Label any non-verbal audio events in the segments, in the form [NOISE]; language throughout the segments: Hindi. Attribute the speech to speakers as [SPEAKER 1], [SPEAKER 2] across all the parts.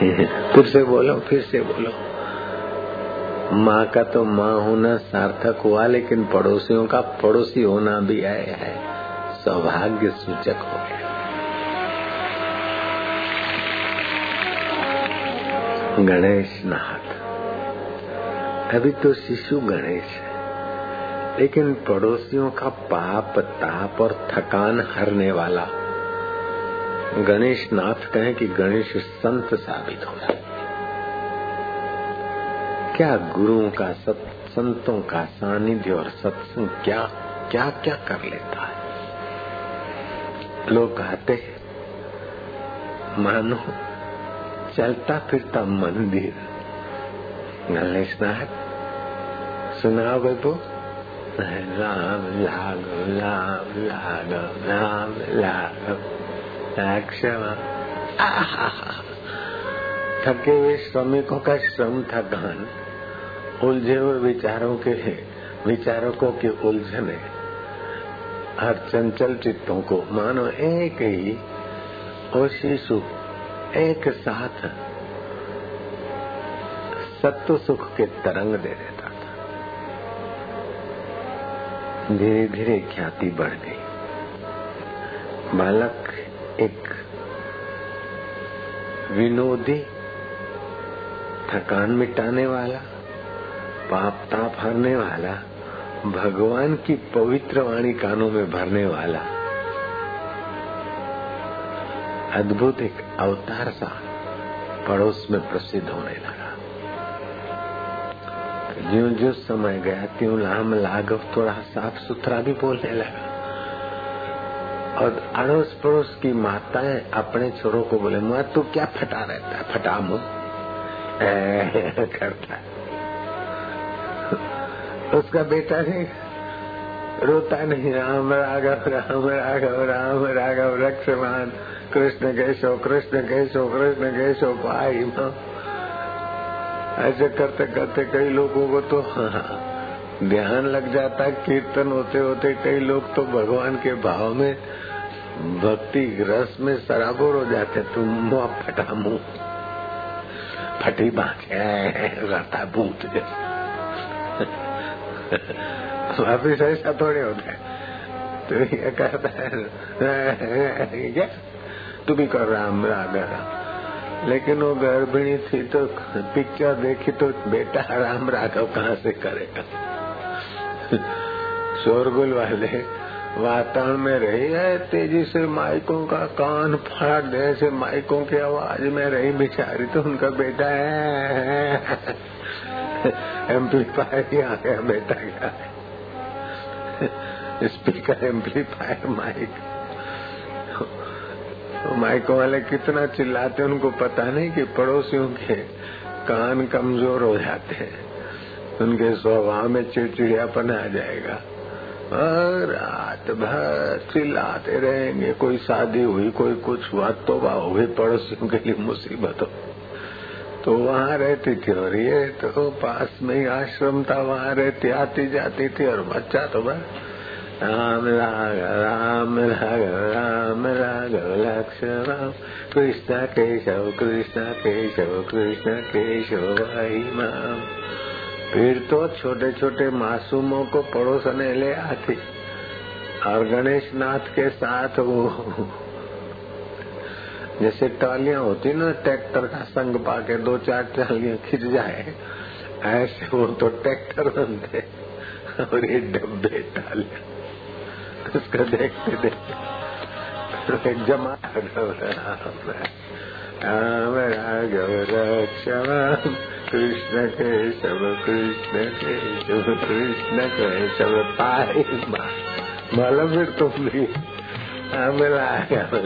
[SPEAKER 1] [LAUGHS] फिर से बोलो फिर से बोलो। माँ का तो माँ होना सार्थक हुआ लेकिन पड़ोसियों का पड़ोसी होना भी है, है। सौभाग्य सूचक हो गया। गणेश नाथ। अभी तो शिशु गणेश है लेकिन पड़ोसियों का पाप ताप और थकान हरने वाला गणेश नाथ कहें कि गणेश संत साबित हो जाए क्या गुरुओं का, सत संतों का सानिध्य और सत्संग क्या क्या क्या कर लेता है? लोग कहते मानो चलता फिरता मंदिर। गणेश नाथ सुनाओ बाबू राम लागो राम लागो राम लागो थके हुए श्रमिकों का श्रम थकान उलझे हुए विचारों के विचारकों की उलझने। हर चंचल चित्तों को मानो एक ही और शिशु, एक साथ सत्व सुख के तरंग दे देता था। धीरे धीरे ख्याति बढ़ गई। बालक विनोदी, थकान मिटाने वाला, पाप ताप हरने वाला, भगवान की पवित्र वाणी कानों में भरने वाला। अद्भुत एक अवतार सा पड़ोस में प्रसिद्ध होने लगा। ज्यो ज्यो समय गया, त्यों लाम लाघव थोड़ा साफ़ सुथरा भी बोलने लगा। और अड़ोस पड़ोस की माताएँ अपने छोरों को बोले मुआ तू क्या फटा रहता है? फटा मुँह? [LAUGHS] करता है। उसका बेटा नहीं, रोता नहीं, राम राघव राम राघव राम राघव रक्षमान कृष्ण केशव कृष्ण केशव कृष्ण केशव, भाई, माँ। ऐसे करते करते कई लोगों को तो ध्यान लग जाता कीर्तन होते होते कई लोग तो भगवान के भाव में भक्ति रस में सराबोर हो जाते, तुम मुआ फटा मुँह। फटी बांखे रहता भूत वापिस ऐसा थोड़े होता है। तो ये कहता है, क्या? तू भी कर राम, रागा लेकिन वो गर्भिणी थी तो पिक्चर देखी तो बेटा, राम, राघव कहाँ से करेगा? शोरगुल वाले वातावरण में रही है, तेज़ी से माइकों का कान फाड़ दे से माइकों की आवाज़ में रही, बिचारी तो उनका बेटा है। एम्पलीफायर ही आ गया बेटा क्या स्पीकर एम्पलीफायर माइक। माइकों वाले कितना चिल्लाते उनको पता नहीं कि पड़ोसियों के कान कमज़ोर हो जाते हैं। उनके स्वभाव में चिड़चिड़ियापन आ जाएगा। रात भर चिल्लाते रहेंगे। कोई शादी हुई, कोई कुछ हुआ तो वाह गई, पड़ोसियों के लिए मुसीबत हो। तो वहाँ रहती थी और ये तो पास में ही आश्रम था, वहाँ रहती, आती जाती थी और बच्चा तो बस, राम राग राम राग राम राग लक्ष्मण, कृष्ण केशव कृष्ण केशव कृष्ण केशव, भाई माम फिर तो छोटे छोटे मासूमों को पड़ोसने ले आती। और गणेश नाथ के साथ वो जैसे टालियाँ होती ना, ट्रैक्टर का संग पाके दो चार टालियाँ खिंच जाए, ऐसे वो तो ट्रैक्टर बनते। और ये डब्बे टालियाँ, उसको देखते देखते। जमा राम राघव रक्षम कृष्ण केशव कृष्ण केशव कृष्ण केशव पाई मतलब फिर तुम भी राम राघव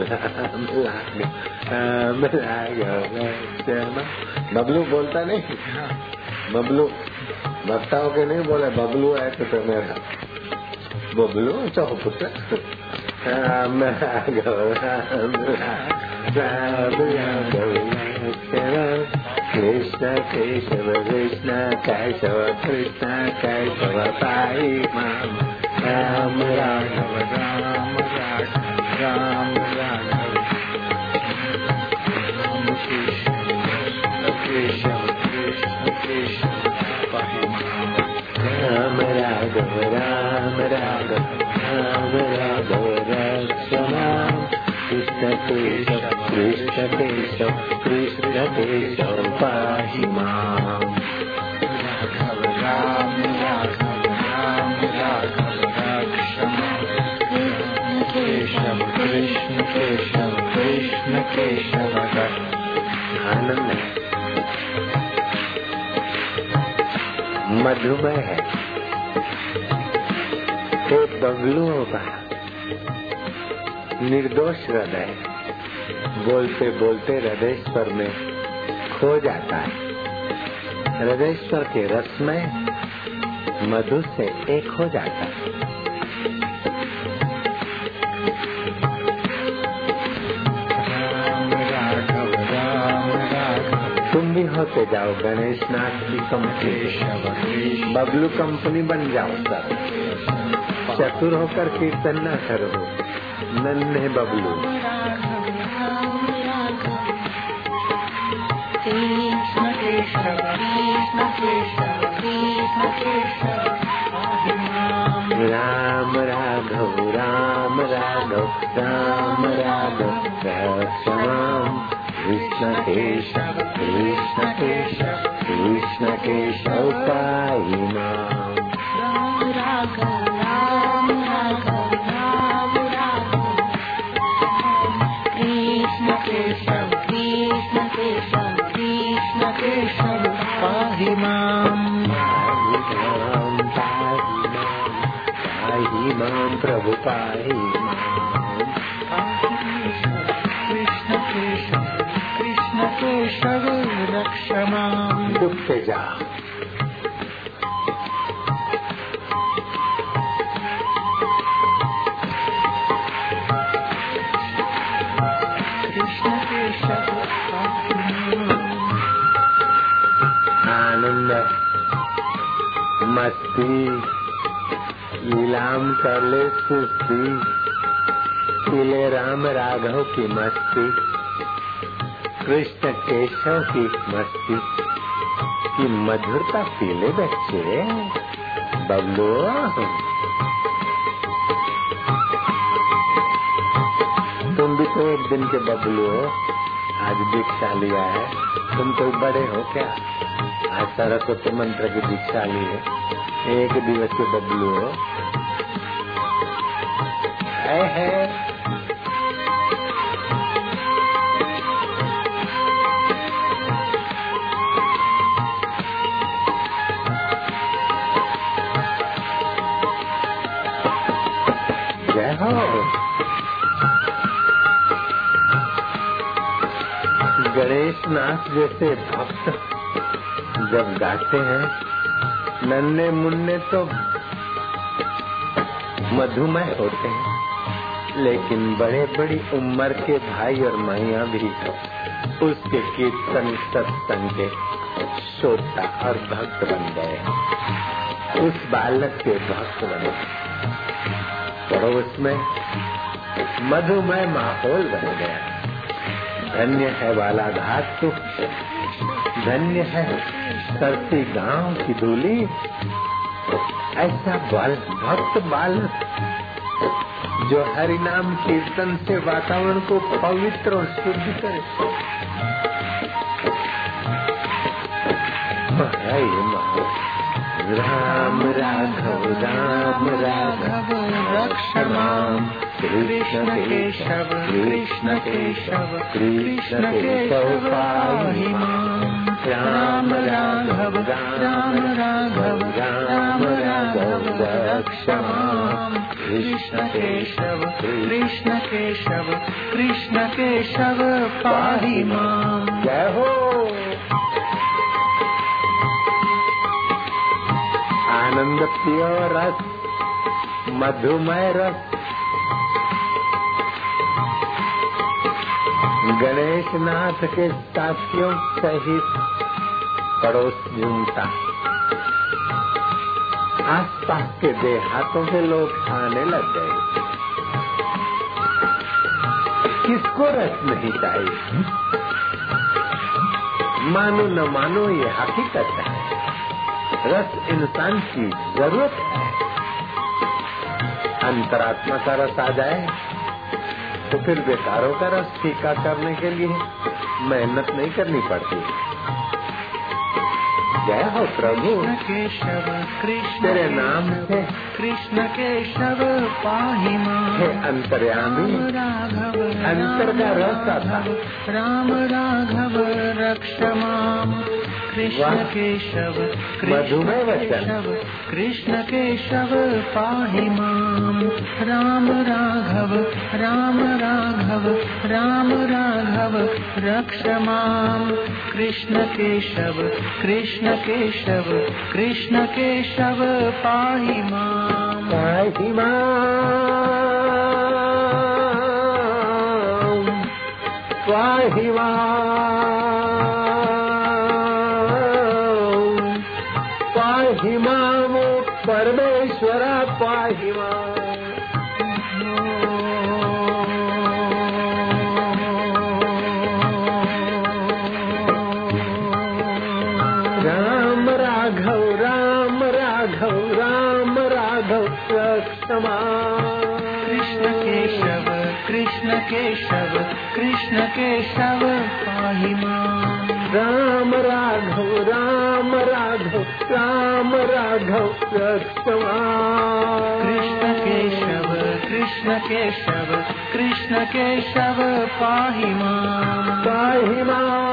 [SPEAKER 1] राम राघव बबलू बोलता नहीं बबलू भक्ताओं के नहीं बोले बबलू है तो मेरा बबलू चौपुत्र राम राघव राम राम कृष्ण केशव कृष्ण केशव कृष्ण केशव साई माम राम, राघव राम राघव राम राघव राम कृष्ण
[SPEAKER 2] कृष्ण कृष्ण कृष्ण
[SPEAKER 1] राम राघव राम राघव राम। राघव रक्षमाम कृष्ण केशव कृष्ण केशव कृष्ण केशव पाहि
[SPEAKER 3] राघव, राम राघव राम, राघव केशव, कृष्ण केशव कृष्ण, केशव
[SPEAKER 1] है मधुमेह है। एक बंगलू होगा निर्दोष हृदय। बोलते बोलते हृदयेश्वर में खो जाता है। हृदयेश्वर के रस में मधु से एक हो जाता है। भी होते जाओ गणेश नाथ की कंपनी बबलू कंपनी बन जाओ सब। चतुर होकर कीर्तन न करो। नन्हे बबलू। राम राघव राम राघव राम राघव रक्षमाम कृष्ण केशव कृष्ण केशव कृष्ण केशव पाहि
[SPEAKER 3] पाहि माम्
[SPEAKER 1] पाहि माम प्रभु पाहि
[SPEAKER 3] कृष्ण केशव कृष्ण केशव रक्ष माम्
[SPEAKER 1] गुप्त जा मस्ती लीलाम कर ले सुस्ती पीले राम राघव की मस्ती, कृष्ण केशव की मस्ती, की मधुरता पीले बच्चे। बबलू, तुम भी तो एक दिन के बबलू हो। आज दीक्षा लिया है। तुम कोई बड़े हो क्या? आज सरस्वती मंत्र की दीक्षा ली है। एक दिवस के बबलू हो। है, गणेश नाथ जैसे भक्त जब गाते हैं नन्हे मुन्ने तो मधुमेह होते हैं। लेकिन बड़े बड़ी उम्र के भाई और माइया भी उसके कीर्तन सत्संग के श्रोता और भक्त बन गए। उस बालक के भक्त बने। पड़ोस में मधुमय माहौल बन गया। धन्य है वाला तो। धन्य है। सरसी गाँव की धूली ऐसा बाल, भक्त बाल, जो हरि नाम कीर्तन से वातावरण को पवित्र और शुद्ध करे। राम, राघव राम, राघव
[SPEAKER 3] रक्ष माम् कृष्ण केशव कृष्ण केशव कृष्ण केशव, पाहि माम् राम राघव राम राघव राम राघव रक्ष कृष्ण केशव कृष्ण केशव कृष्ण केशव, पाहि माम्।
[SPEAKER 1] जय हो आनंद पियो रस मधुमय रस गणेश नाथ के साथियों सहित पड़ोस झूमता आसपास के देहातों के लोग आने लग गए। किसको रस नहीं चाहिए? मानो न मानो ये हकीकत है। रस इंसान की ज़रूरत है। अंतरात्मा का रस आ जाए तो फिर बेकारों का रस फीका करने के लिए मेहनत नहीं करनी पड़ती। जय हो प्रभु।
[SPEAKER 3] केशव कृष्ण
[SPEAKER 1] तेरे नाम से
[SPEAKER 3] कृष्ण केशव पाही
[SPEAKER 1] हे अंतर्यामी।
[SPEAKER 3] राघव
[SPEAKER 1] अंतर का रास्ता था
[SPEAKER 3] राम राघव रक्ष माम कृष्ण केशव
[SPEAKER 1] मधुमेह
[SPEAKER 3] कृष्ण
[SPEAKER 1] वचन।
[SPEAKER 3] केशव कृष्ण केशव पाहि माम। राम राघव राम राघव राम राघव रक्ष माम। कृष्ण केशव कृष्ण केशव कृष्ण केशव पाहि माम।
[SPEAKER 1] पाहि माम्। पाहि माम्।
[SPEAKER 3] केशव कृष्ण केशव पाहि
[SPEAKER 1] राम राघव राम राघव राम राघव
[SPEAKER 3] कृष्ण केशव कृष्ण केशव कृष्ण केशव पाहि माम।
[SPEAKER 1] पाहि
[SPEAKER 3] रक्ष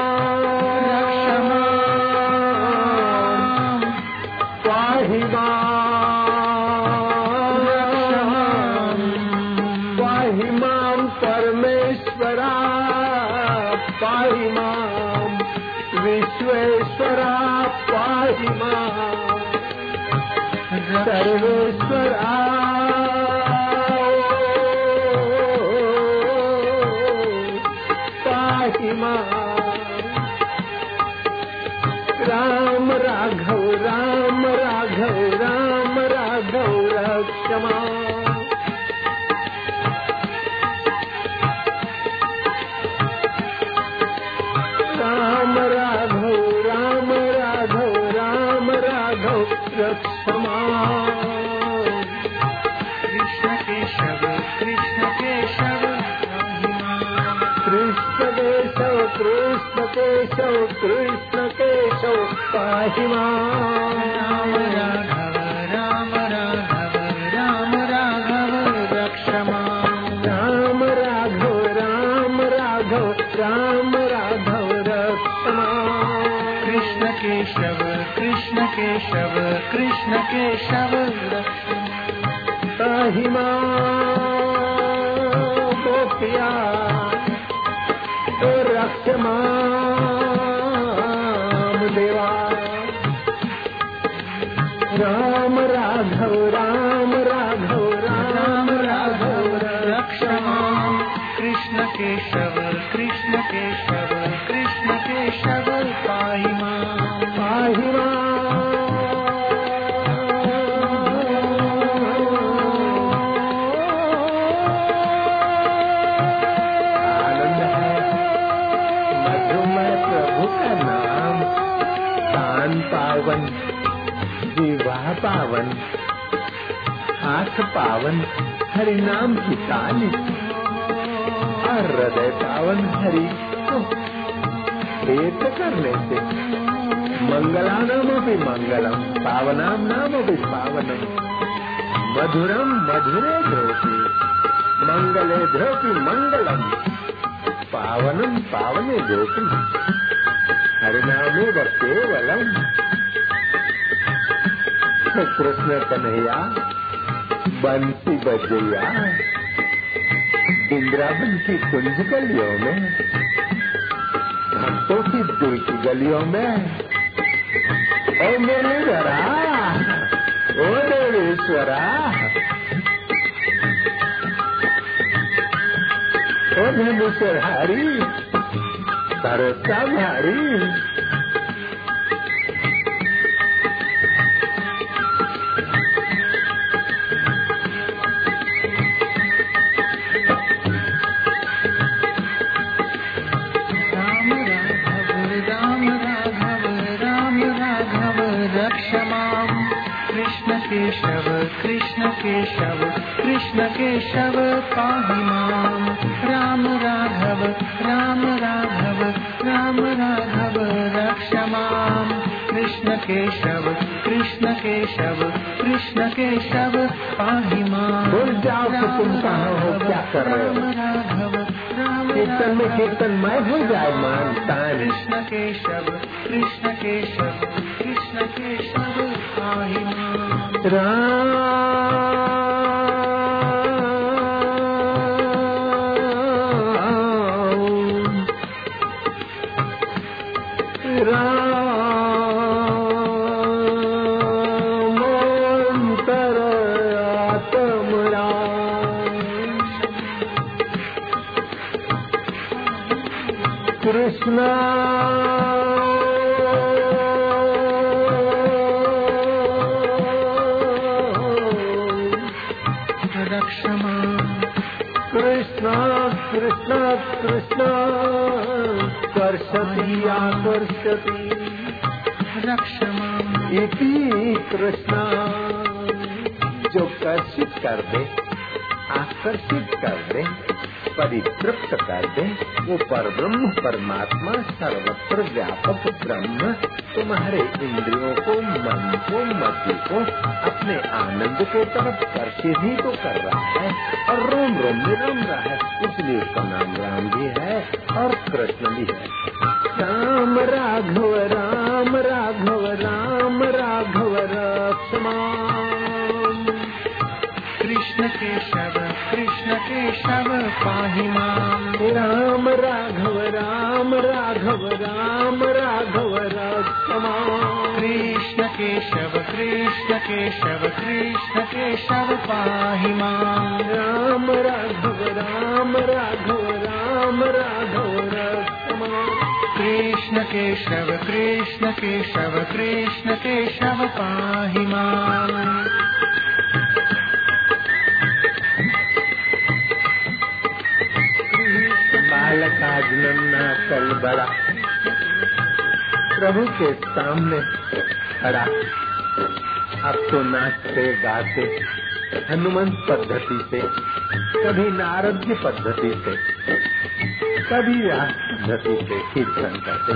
[SPEAKER 1] सर्वेश्वरा पाहि राम राघव राम राघव राम राघव रक्षमा
[SPEAKER 3] पाहि राम राघव राम राघव राम राघव रक्ष माम
[SPEAKER 1] राम राघव राम राघव राम राघव रक्षमा
[SPEAKER 3] कृष्ण केशव कृष्ण केशव कृष्ण केशव रक्ष
[SPEAKER 1] हाथ पावन, हरि नाम की ताली। और हृदय पावन, हरि को हेत करने से मंगलानाम भी मंगलम, पावनाम नाम भी पावनम। मधुरम मधुरे ध्रोपी मंगले ध्रोपी मंगलम। पावनम पावने ध्रोपी हरिनामे व केवलम। कृष्ण कन्हैया बंसी बजैया इंद्रावन की कुंज गलियों में, भक्तों की दिल की गलियों में। ओ मेरे घरा ओ देवेश्वरा। ओ धनुषर हरी, भरोसा भारी।
[SPEAKER 3] केशव पाहि माम राम राघव राम राघव राम राघव रक्ष माम् कृष्ण केशव कृष्ण केशव कृष्ण केशव पाहि माम्
[SPEAKER 1] भूल जाओ कि तुम कहाँ हो, क्या कर रहे हो।
[SPEAKER 3] राम राघव राम
[SPEAKER 1] कीर्तन में
[SPEAKER 3] कीर्तन
[SPEAKER 1] कीर्तनमय हो जाए मान तान।
[SPEAKER 3] कृष्ण केशव कृष्ण केशव कृष्ण केशव पाहि माम्
[SPEAKER 1] राम इति कृष्ण। जो कर्षित कर दे, आकर्षित कर दे, परितृप्त कर दे, वो पर ब्रह्म परमात्मा, सर्वत्र व्यापक ब्रह्म, तुम्हारे इंद्रियों को, मन को, मति को, अपने आनंद के तरफ़ कर्षित ही तो कर रहा है, और रोम रोम में रम रहा है, इसलिए उसका नाम राम भी है, और कृष्ण भी है। राम राघव राम राघव, राम
[SPEAKER 3] पाहि माम्।
[SPEAKER 1] राम राघव राम राघव राम राघव रक्षमाम
[SPEAKER 3] कृष्ण केशव कृष्ण केशव कृष्ण केशव पाहि माम्।
[SPEAKER 1] राम राघव राम राघव राम राघव रक्षमाम
[SPEAKER 3] कृष्ण केशव कृष्ण केशव कृष्ण केशव पाहि माम्।
[SPEAKER 1] कल बड़ा। प्रभु के सामने खड़ा। अब तो नाचते गाते, हनुमंत पद्धति से, कभी नारद्य पद्धति से, कभी व्यास पद्धति से कीर्तन करते।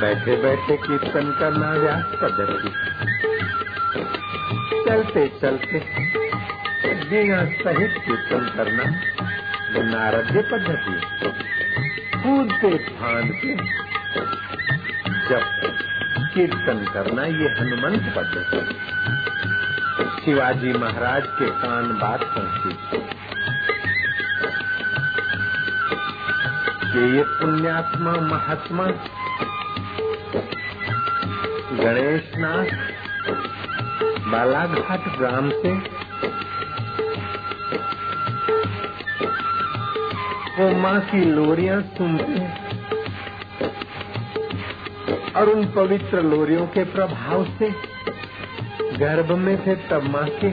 [SPEAKER 1] बैठे बैठे कीर्तन करना व्यास पद्धति चलते चलते बिना सहित कीर्तन करना। ये नारद्य पद्धति है। कूदते फांदते जब कीर्तन करना, ये हनुमंत पद्धति शिवाजी महाराज के कान बात पहुँची कि ये पुण्यात्मा महात्मा, गणेशनाथ, बालाघाट ग्राम से वो माँ की लोरियाँ सुनते और उन पवित्र लोरियों के प्रभाव से, गर्भ में थे तब माँ के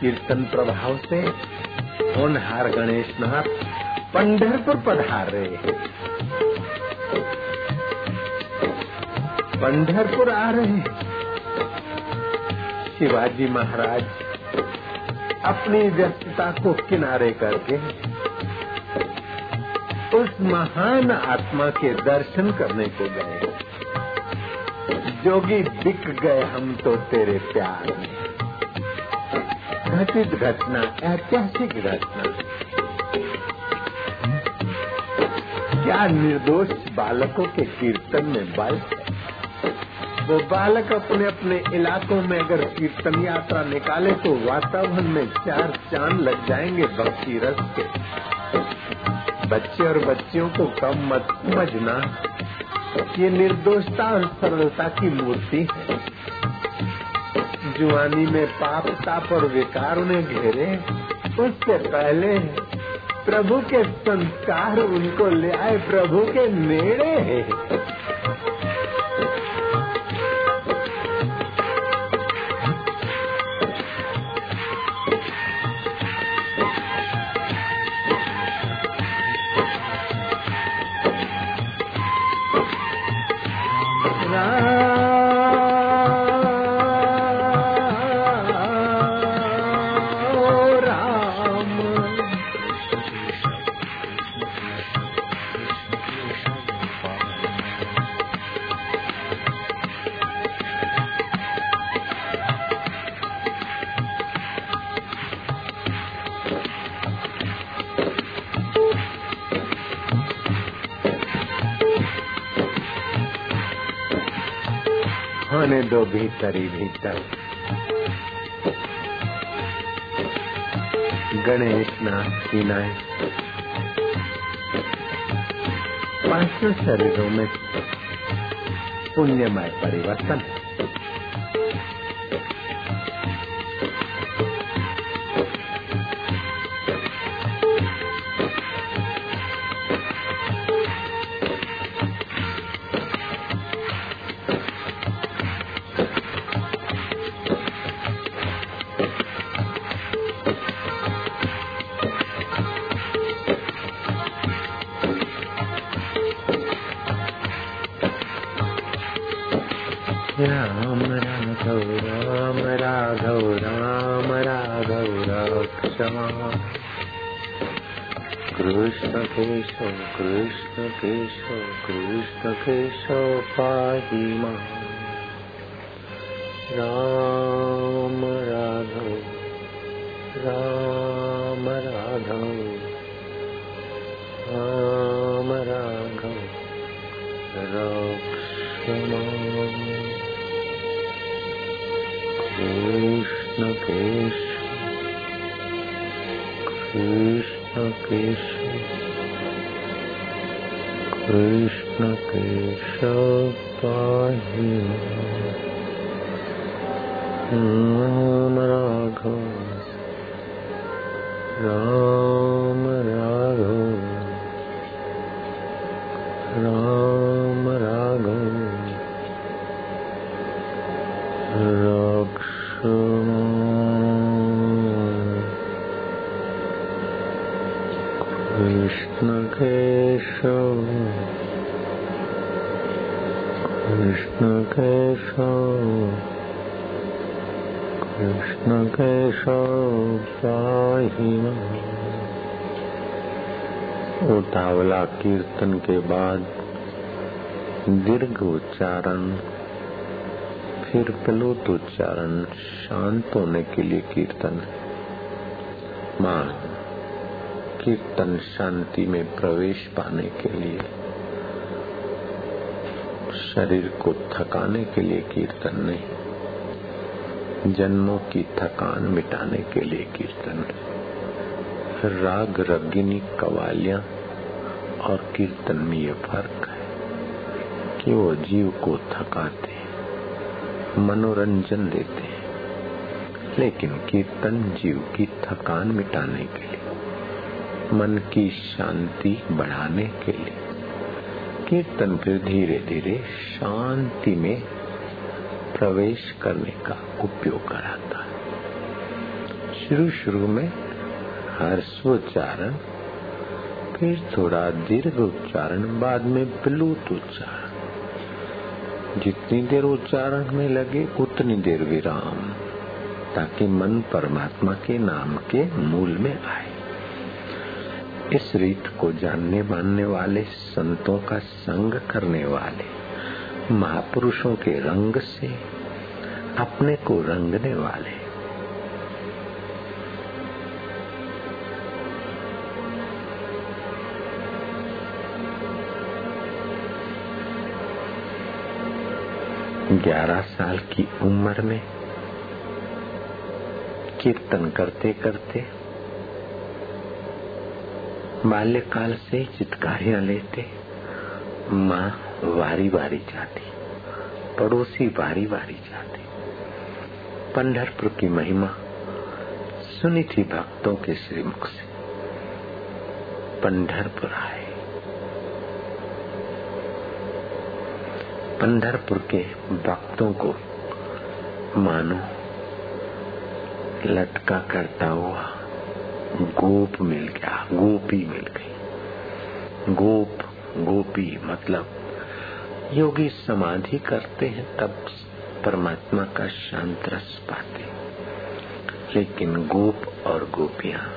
[SPEAKER 1] कीर्तन प्रभाव से, होनहार गणेश नाथ पंडरपुर पधार रहे हैं। पंढरपुर आ रहे हैं। शिवाजी महाराज अपनी व्यस्तता को किनारे करके उस महान आत्मा के दर्शन करने को गए। जोगी बिक गए हम तो तेरे प्यार में। घटित घटना, ऐतिहासिक घटना। क्या निर्दोष बालकों के कीर्तन में बल वो बालक अपने अपने इलाकों में अगर कीर्तन यात्रा निकाले तो वातावरण में चार चाँद लग जाएँगे भक्ति रस के। बच्चे और बच्चियों को कम मत समझना। ये निर्दोषता और सरलता की मूर्ति है। जुआनी में पाप, ताप और विकार उन्हें घेरे। उससे पहले प्रभु के संस्कार उनको ले आए, प्रभु के नेड़े है। आने दो भीतर ही भीतर। गणेश नाथ नाय। पाँचों शरीरों में पुण्यमय परिवर्तन। राम राघव रक्षमा कृष्ण केशव कृष्ण केशव कृष्ण केशव पाहि माँ राम राघव राम कृष्ण कृष्ण केशव पाहि। कृष्ण केशव। कृष्ण केशव। कृष्ण केशव उतावला कीर्तन के बाद दीर्घ उच्चारण, फिर प्लुत उच्चारण शांत होने के लिए कीर्तन। कीर्तन शांति में प्रवेश पाने के लिए, शरीर को थकाने के लिए कीर्तन नहीं, जन्मों की थकान मिटाने के लिए कीर्तन राग, रगिनी, कवालियाँ और कीर्तन में ये फ़र्क है कि वो जीव को थकाते मनोरंजन देते हैं। लेकिन कीर्तन जीव की थकान मिटाने के लिए मन की शांति बढ़ाने के लिए। कीर्तन फिर धीरे धीरे शांति में प्रवेश करने का उपयोग कराता है। शुरू शुरू में हर्षोच्चारण, फिर थोड़ा दीर्घ उच्चारण, बाद में प्लूत उच्चारण। जितनी देर उच्चारण में लगे, उतनी देर विराम, ताकि मन परमात्मा के नाम के मूल में आए। इस रीत को जानने मानने वाले, संतों का संग करने वाले, महापुरुषों के रंग से अपने को रंगने वाले। ग्यारह साल की उम्र में कीर्तन करते करते बाल्यकाल से चितकारियाँ लेते। माँ वारी वारी जाती, पड़ोसी वारी वारी जाती। पंडरपुर की महिमा सुनी थी भक्तों के श्रीमुख से। पंडरपुर आए। पंडरपुर के भक्तों को मानो लटका करता हुआ गोप मिल गया, गोपी मिल गई। गोप, गोपी मतलब योगी समाधि करते हैं, तब परमात्मा का शांत रस पाते लेकिन गोप और गोपियाँ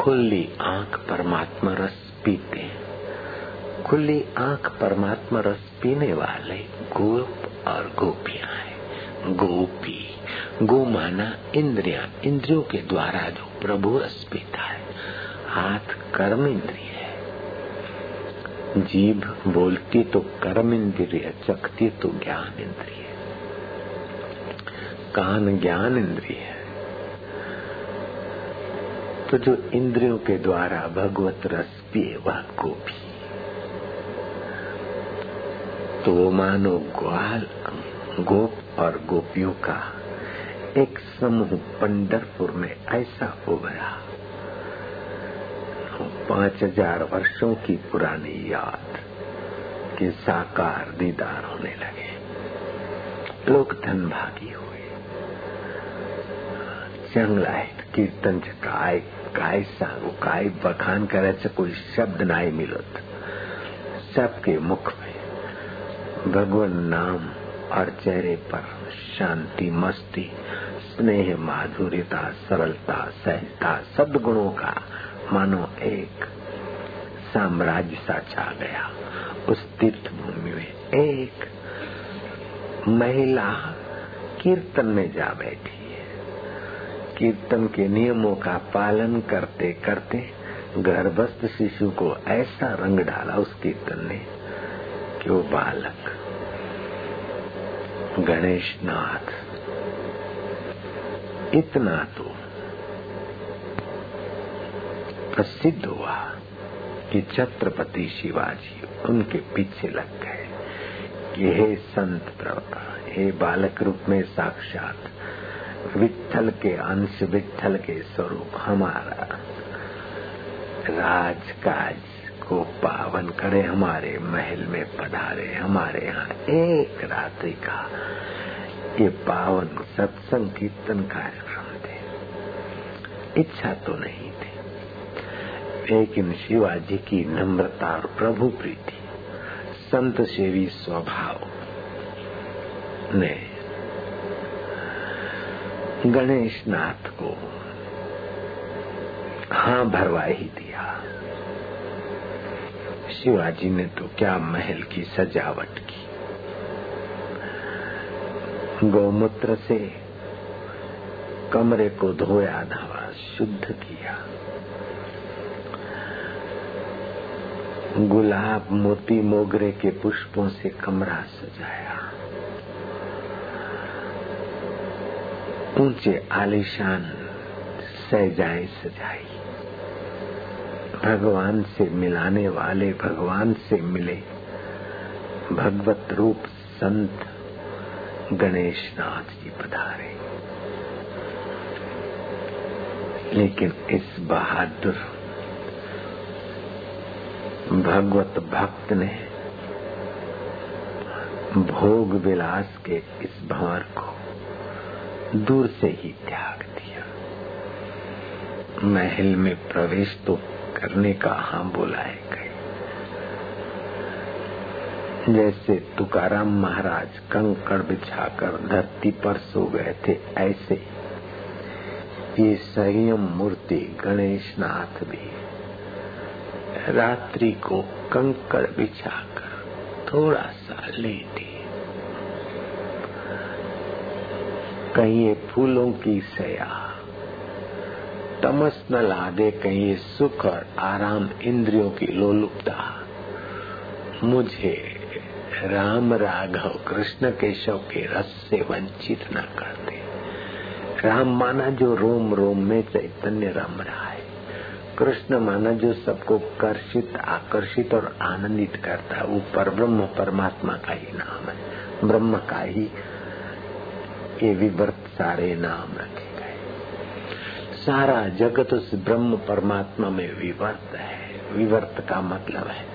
[SPEAKER 1] खुली आँख परमात्मा रस पीते खुली आँख परमात्मा रस पीने वाले गोप और गोपियाँ हैं। गोपी। गो माना इंद्रिया, इंद्रियों के द्वारा जो प्रभु रस पीता है, हाथ कर्म इंद्रिय है। जीभ बोलती तो कर्म इंद्रिय चखती तो ज्ञान इंद्रिय कान ज्ञान इंद्रिय है। तो जो इंद्रियों के द्वारा भगवत रस पिए, वह गोपी। तो वो मानो ग्वाल, गोप और गोपियों का एक समूह पंडरपुर में ऐसा हो गया। पाँच हज़ार वर्षो की पुरानी याद के साकार दीदार होने लगे। लोग धन भागी हुए। चंगलायत कीर्तन काय काय काय बखान करे से कोई शब्द नाई मिलत। सबके मुख में भगवान नाम और चेहरे पर शांति, मस्ती, स्नेह, माधुर्यता, सरलता, सहजता सदगुणों का मानो एक साम्राज्य सा छा गया। उस तीर्थ भूमि में एक महिला कीर्तन में जा बैठी कीर्तन के नियमों का पालन करते करते गर्भस्थ शिशु को ऐसा रंग डाला उस कीर्तन ने कि वो बालक? गणेश नाथ इतना तो प्रसिद्ध हुआ कि छत्रपति शिवाजी उनके पीछे लग गए कि हे संत प्रभु, हे बालक रूप में साक्षात विठल के अंश विठल के स्वरूप हमारा राजकाज को पावन करे, हमारे महल में पधारे, हमारे यहाँ एक रात्रि का ये पावन सत्संग कीर्तन कार्यक्रम थे। इच्छा तो नहीं थी। लेकिन शिवाजी की नम्रता और प्रभु प्रीति, संत सेवी स्वभाव ने गणेश नाथ को हाँ भरवा ही दिया शिवाजी ने तो क्या महल की सजावट की। गौमूत्र से कमरे को धोया धावा, शुद्ध किया। गुलाब मोती मोगरे के पुष्पों से कमरा सजाया। ऊँचे आलिशान सजाए सजाई। भगवान से मिलाने वाले, भगवान से मिले भगवत रूप संत गणेश नाथ जी पधारे। लेकिन इस बहादुर भगवत भक्त ने भोग विलास के इस भंवर को दूर से ही त्याग दिया। महल में प्रवेश तो करने का हाँ बुलाए गए जैसे तुकाराम महाराज कंकड़ बिछाकर धरती पर सो गए थे, ऐसे ये संयम मूर्ति गणेश नाथ भी रात्रि को कंकड़ बिछाकर थोड़ा सा लेटे। कहीं फूलों की सया तमस न ला दे कहीं सुख और आराम इंद्रियों की लोलुपता। मुझे राम राघव कृष्ण केशव के रस से वंचित न कर दे राम माना जो रोम रोम में चैतन्य रम रहा है। कृष्ण माना जो सबको कर्षित, आकर्षित और आनंदित करता है। वो पर ब्रह्म परमात्मा का ही नाम है। ब्रह्म का ही ये विवर्त सारे नाम रखे। सारा जगत उस ब्रह्म परमात्मा में विवर्त है। विवर्त का मतलब है।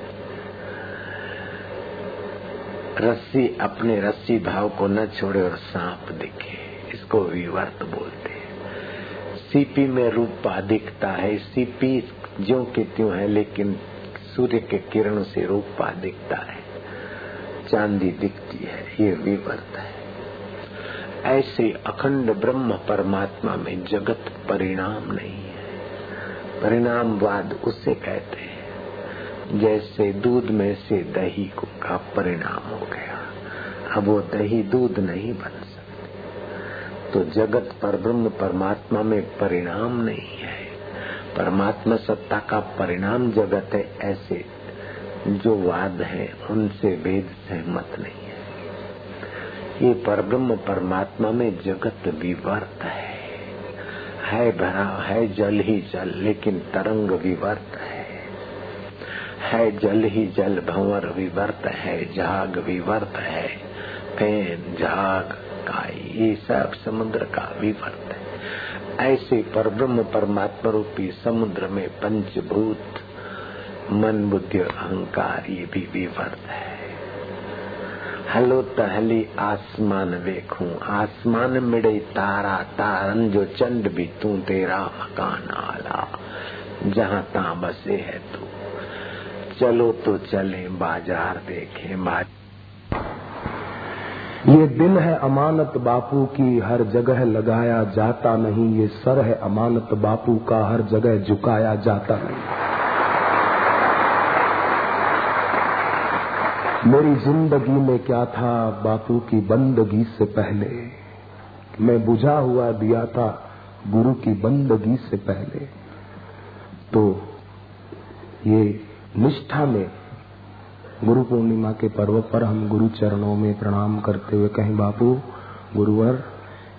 [SPEAKER 1] रस्सी, अपने रस्सी भाव को न छोड़े और सांप दिखे। इसको विवर्त बोलते हैं। सीपी में रूपा दिखता है। सीपी ज्यो की त्यों है, लेकिन सूर्य के किरणों से रूपा दिखता है। चांदी दिखती है। ये विवर्त है। ऐसे अखंड ब्रह्म परमात्मा में जगत परिणाम नहीं है। परिणामवाद उसे कहते हैं। जैसे दूध में से दही को परिणाम हो गया, अब वो दही दूध नहीं बन सकते। तो जगत पर ब्रह्म परमात्मा में परिणाम नहीं है। परमात्मा सत्ता का परिणाम जगत है, ऐसे जो वाद है, उनसे वेद सहमत नहीं। ये परब्रह्म परमात्मा में जगत विवर्त है। है भरा, है जल ही जल, लेकिन तरंग विवर्त है। है जल ही जल, भंवर विवर्त है जाग विवर्त है, फ़ैन जाग काई, ये सब समुद्र का विवर्त है। ऐसे परब्रह्म परमात्मा रूपी समुद्र में पंचभूत, मन बुद्धि, अहंकार, ये भी विवर्त है। हलो तहली आसमान वेखूं। आसमान मिड़े तारा, तारन जो चंड भी तू तेरा मकान आला। जहाँ ता बसे है तू। चलो तो चले बाज़ार देखे बाज़ार
[SPEAKER 4] ये दिल है अमानत बापू की, हर जगह लगाया जाता नहीं। ये सर है अमानत बापू का, हर जगह झुकाया जाता नहीं। मेरी ज़िंदगी में क्या था बापू की बंदगी से पहले? मैं बुझा हुआ दिया था गुरु की बंदगी से पहले। तो ये निष्ठा में गुरु पूर्णिमा के पर्व पर हम गुरु चरणों में प्रणाम करते हुए कहें, बापू, गुरुवर,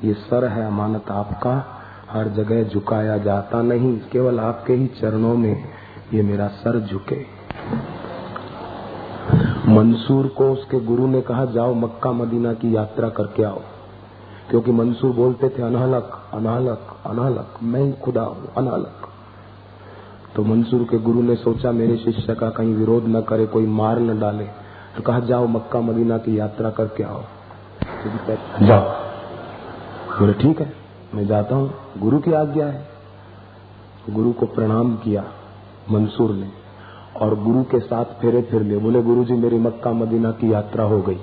[SPEAKER 4] ये सर है अमानत आपका। हर जगह झुकाया जाता नहीं, केवल आपके ही चरणों में ये मेरा सर झुके। मंसूर को उसके गुरु ने कहा, जाओ मक्का मदीना की यात्रा करके आओ। क्योंकि मंसूर बोलते थे, अनहलक अनहलक अनहलक, मैं ही खुदा हूँ अनालक तो मंसूर के गुरु ने सोचा, मेरे शिष्य का कहीं विरोध न करे, कोई मार न डाले। तो कहा, जाओ मक्का मदीना की यात्रा करके आओ। तो जाओ। बोले, ठीक है, मैं जाता हूँ। गुरु की आज्ञा है। गुरु को प्रणाम किया मंसूर ने। और गुरु के साथ फेरे फिर लिए बोले गुरु जी मेरी मक्का मदीना की यात्रा हो गई।